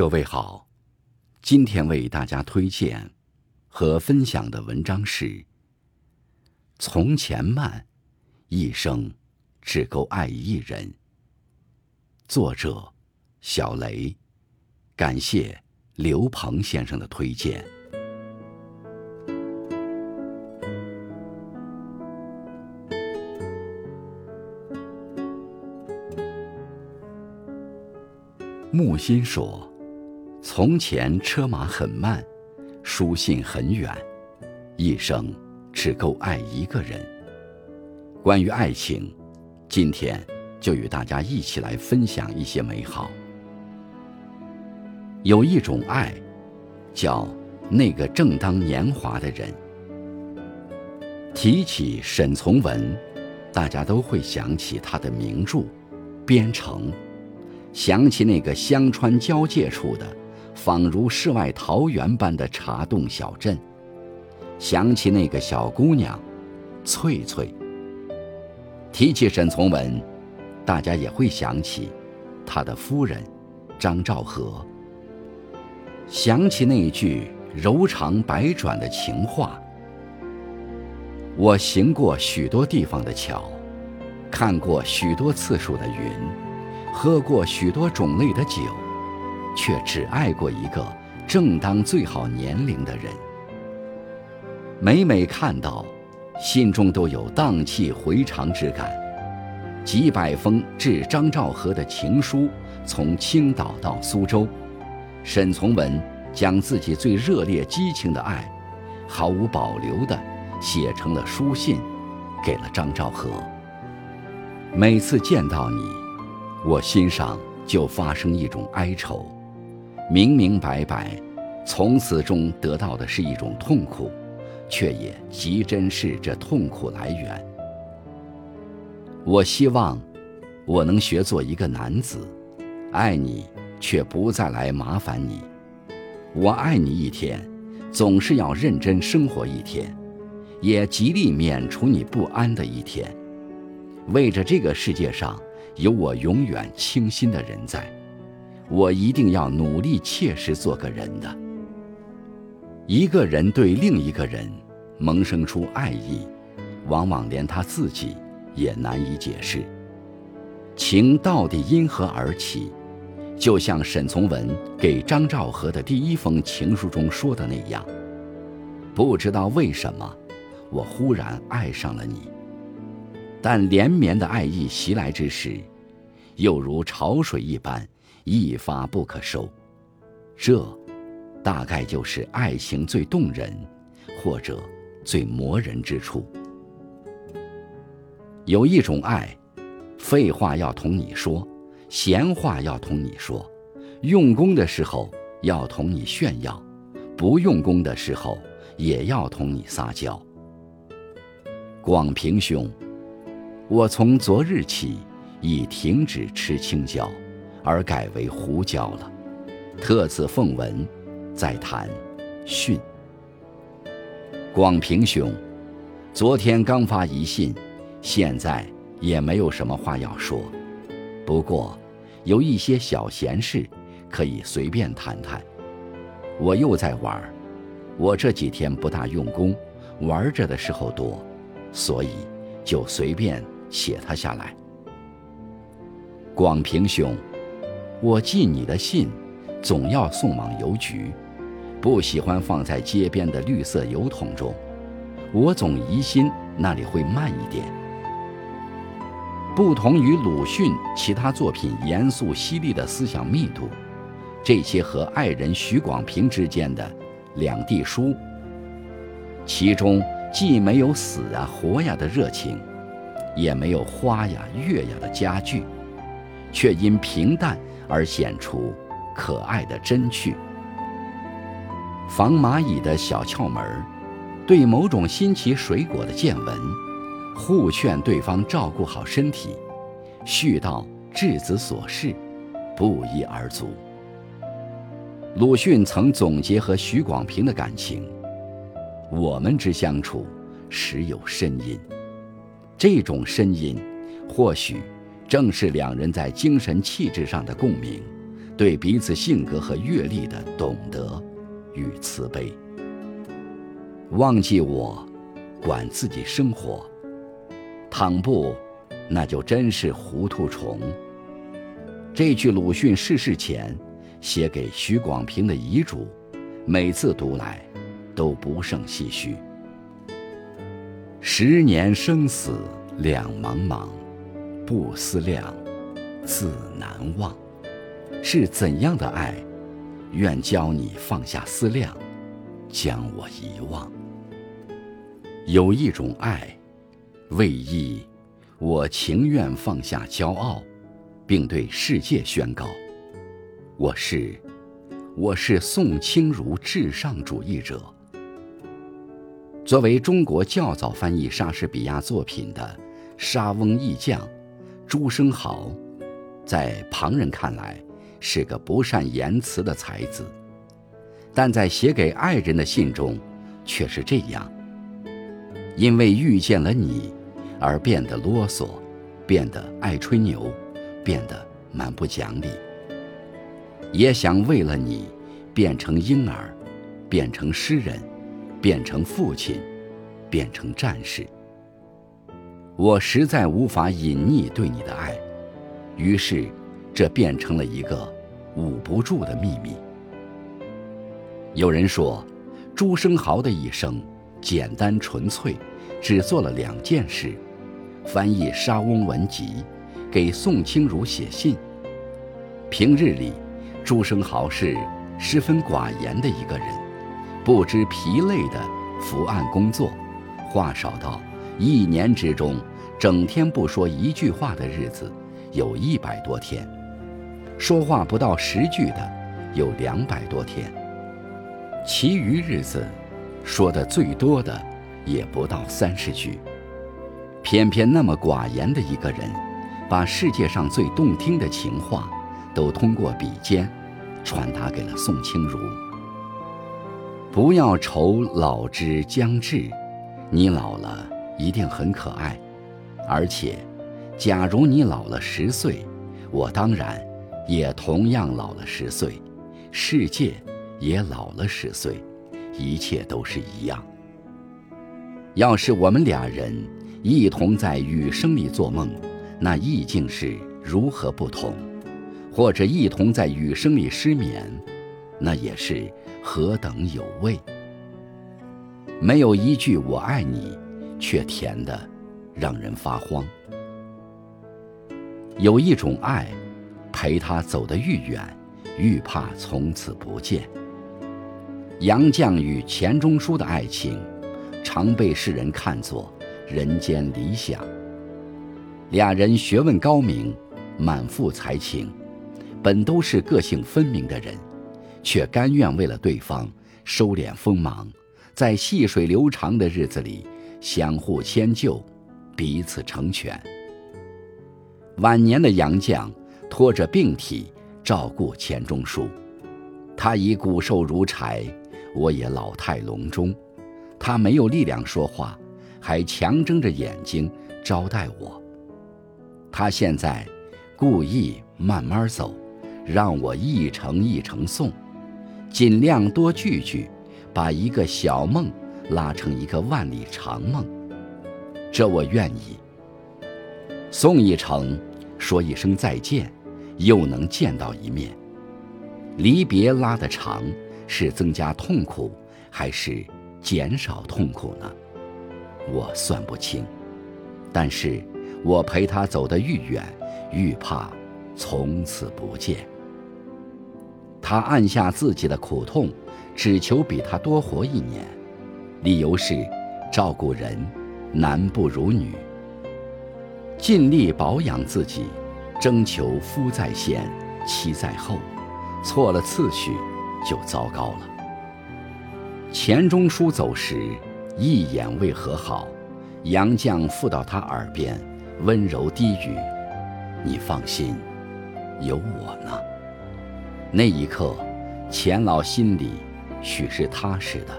各位好，今天为大家推荐和分享的文章是《从前慢，一生只够爱一人》。作者小雷，感谢刘鹏先生的推荐。木心说：“从前车马很慢，书信很远，一生只够爱一个人。”关于爱情，今天就与大家一起来分享一些美好。有一种爱，叫那个正当年华的人。提起沈从文，大家都会想起他的名著《边城》。想起那个香川交界处的，仿如世外桃源般的茶洞小镇，想起那个小姑娘，翠翠。提起沈从文，大家也会想起他的夫人张兆和。想起那一句柔肠百转的情话：“我行过许多地方的桥，看过许多次数的云。”喝过许多种类的酒，却只爱过一个正当最好年龄的人。每每看到，心中都有荡气回肠之感。几百封致张兆和的情书，从青岛到苏州，沈从文将自己最热烈激情的爱，毫无保留地写成了书信，给了张兆和。每次见到你。我心上就发生一种哀愁，明明白白，从此中得到的是一种痛苦，却也极珍视这痛苦来源。我希望我能学做一个男子，爱你却不再来麻烦你。我爱你一天，总是要认真生活一天，也极力免除你不安的一天。为着这个世界上。有我永远倾心的人在，我一定要努力切实做个人的。一个人对另一个人萌生出爱意，往往连他自己也难以解释。情到底因何而起？就像沈从文给张兆和的第一封情书中说的那样：“不知道为什么，我忽然爱上了你。”但连绵的爱意袭来之时，又如潮水一般，一发不可收。这，大概就是爱情最动人，或者最磨人之处。有一种爱，废话要同你说，闲话要同你说，用功的时候要同你炫耀，不用功的时候也要同你撒娇。广平兄。我从昨日起已停止吃青椒，而改为胡椒了。特此奉文，再谈训。广平兄，昨天刚发一信，现在也没有什么话要说。不过，有一些小闲事，可以随便谈谈。我又在玩儿，我这几天不大用功，玩着的时候多，所以就随便。写他下来，广平兄，我寄你的信，总要送往邮局，不喜欢放在街边的绿色邮筒中，我总疑心那里会慢一点。不同于鲁迅其他作品严肃犀利的思想密度，这些和爱人许广平之间的两地书，其中既没有死啊活呀的热情。也没有花呀月呀的佳句，却因平淡而显出可爱的真趣。防蚂蚁的小窍门对某种新奇水果的见闻，互劝对方照顾好身体，絮叨稚子琐事，不一而足。鲁迅曾总结和许广平的感情：我们之相处，时有深阴。这种呻吟，或许正是两人在精神气质上的共鸣，对彼此性格和阅历的懂得与慈悲。忘记我，管自己生活，倘不，那就真是糊涂虫。这句鲁迅逝世前写给许广平的遗嘱，每次读来，都不胜唏嘘。十年生死两茫茫，不思量，自难忘。是怎样的爱？愿教你放下思量，将我遗忘。有一种爱，为义，我情愿放下骄傲。并对世界宣告：“我是，我是宋清如至上主义者。”作为中国较早翻译莎士比亚作品的莎翁义将，朱生豪，在旁人看来是个不善言辞的才子，但在写给爱人的信中，却是这样：因为遇见了你，而变得啰嗦，变得爱吹牛。变得蛮不讲理，也想为了你变成婴儿，变成诗人，变成父亲，变成战士。我实在无法隐匿对你的爱，于是这变成了一个捂不住的秘密。有人说，朱生豪的一生简单纯粹，只做了两件事：翻译莎翁文集。给宋清如写信。平日里，朱生豪是十分寡言的一个人，不知疲累的伏案工作，话少到一年之中整天不说一句话的日子有一百多天，说话不到十句的有两百多天，其余日子说的最多的也不到三十句。偏偏那么寡言的一个人。把世界上最动听的情话，都通过笔尖传达给了宋清如。不要愁老之将至，你老了一定很可爱。而且，假如你老了十岁，我当然也同样老了十岁，世界也老了十岁，一切都是一样。要是我们俩人一同在雨声里做梦。那意境是如何不同，或者一同在雨声里失眠，那也是何等有味。没有一句我爱你，却甜得让人发慌。有一种爱，陪他走得愈远，愈怕从此不见。杨绛与钱钟书的爱情，常被世人看作人间理想。俩人学问高明，满腹才情，本都是个性分明的人，却甘愿为了对方收敛锋芒，在细水流长的日子里相互迁就，彼此成全。晚年的杨绛拖着病体照顾钱钟书，他已骨瘦如柴，我也老态龙钟，他没有力量说话，还强睁着眼睛招待我。他现在故意慢慢走，让我一程一程送，尽量多聚聚，把一个小梦拉成一个万里长梦。这我愿意。送一程，说一声再见，又能见到一面。离别拉得长，是增加痛苦，还是减少痛苦呢？我算不清。但是。我陪他走得愈远，愈怕从此不见。他按下自己的苦痛，只求比他多活一年，理由是照顾人男不如女，尽力保养自己，征求夫在先，妻在后，错了次序就糟糕了。钱钟书走时，一眼未和好，杨绛附到他耳边。温柔低语：“你放心，有我呢。”那一刻，钱老心里许是踏实的，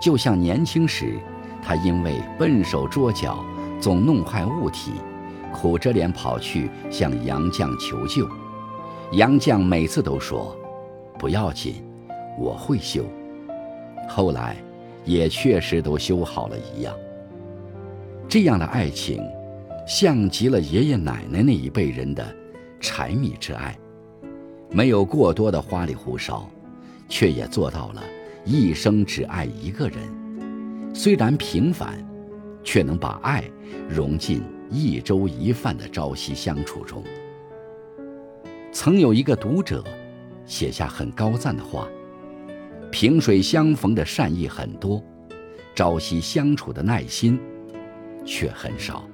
就像年轻时，他因为笨手拙脚，总弄坏物体，苦着脸跑去向杨绛求救，杨绛每次都说：“不要紧，我会修。”后来，也确实都修好了一样。这样的爱情，像极了爷爷奶奶那一辈人的柴米之爱，没有过多的花里胡哨，却也做到了一生只爱一个人。虽然平凡，却能把爱融进一粥一饭的朝夕相处中。曾有一个读者写下很高赞的话：“萍水相逢的善意很多，朝夕相处的耐心却很少。”